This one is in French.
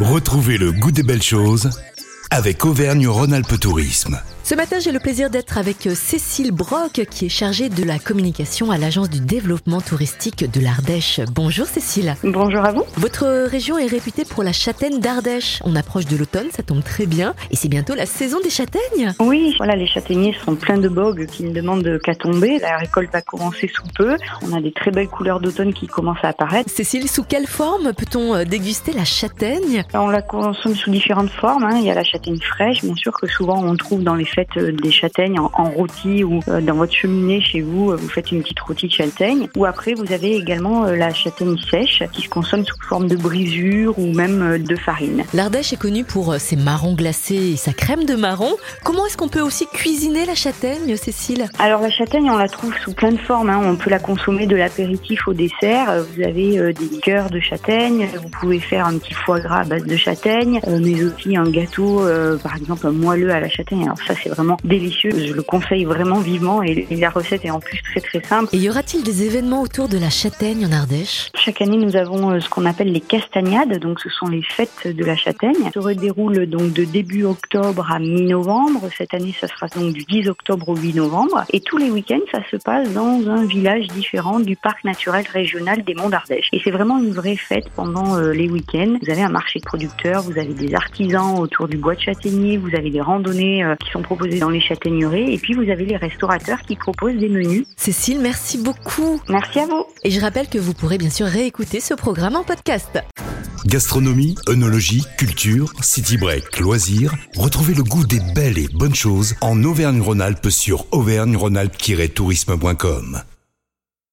Retrouvez le goût des belles choses avec Auvergne-Rhône-Alpes Tourisme. Ce matin, j'ai le plaisir d'être avec Cécile Brock, qui est chargée de la communication à l'Agence du développement touristique de l'Ardèche. Bonjour Cécile. Bonjour à vous. Votre région est réputée pour la châtaigne d'Ardèche. On approche de l'automne, ça tombe très bien. Et c'est bientôt la saison des châtaignes. Oui, voilà, les châtaigniers sont pleins de bogues qui ne demandent qu'à tomber. La récolte va commencer sous peu. On a des très belles couleurs d'automne qui commencent à apparaître. Cécile, sous quelle forme peut-on euh, déguster la châtaigne? On la consomme sous différentes formes. hein. Il y a la châtaigne fraîche, bien sûr, que souvent on trouve dans les faites euh, des châtaignes en, en rôti ou euh, dans votre cheminée chez vous, euh, vous faites une petite rôtie de châtaigne. Ou après, vous avez également la châtaigne sèche qui se consomme sous forme de brisure ou même de farine. L'Ardèche est connue pour ses marrons glacés et sa crème de marron. Comment est-ce qu'on peut aussi cuisiner la châtaigne, Cécile? Alors la châtaigne, on la trouve sous plein de formes. hein. On peut la consommer de l'apéritif au dessert. Vous avez des liqueurs de châtaigne. Vous pouvez faire un petit foie gras à base de châtaigne, mais aussi un gâteau, euh, par exemple un moelleux à la châtaigne. Alors ça, c'est vraiment délicieux. Je le conseille vraiment vivement et, et la recette est en plus très très simple. Et y aura-t-il des événements autour de la châtaigne en Ardèche? Chaque année, nous avons euh, ce qu'on appelle les castagnades, donc ce sont les fêtes de la châtaigne. Ça se déroule donc de début octobre à mi-novembre. Cette année, ça sera donc du 10 octobre au 8 novembre. Et tous les week-ends, ça se passe dans un village différent du parc naturel régional des Monts d'Ardèche. Et c'est vraiment une vraie fête pendant euh, les week-ends. Vous avez un marché de producteurs, vous avez des artisans autour du bois de châtaignier, vous avez des randonnées euh, qui sont proposées dans les châtaigneraies, et puis vous avez les restaurateurs qui proposent des menus. Cécile, merci beaucoup. Merci à vous. Et je rappelle que vous pourrez bien sûr réécouter ce programme en podcast. Gastronomie, œnologie, culture, city break, loisirs. Retrouvez le goût des belles et bonnes choses en Auvergne-Rhône-Alpes sur auvergne-rhône-alpes-tourisme.com.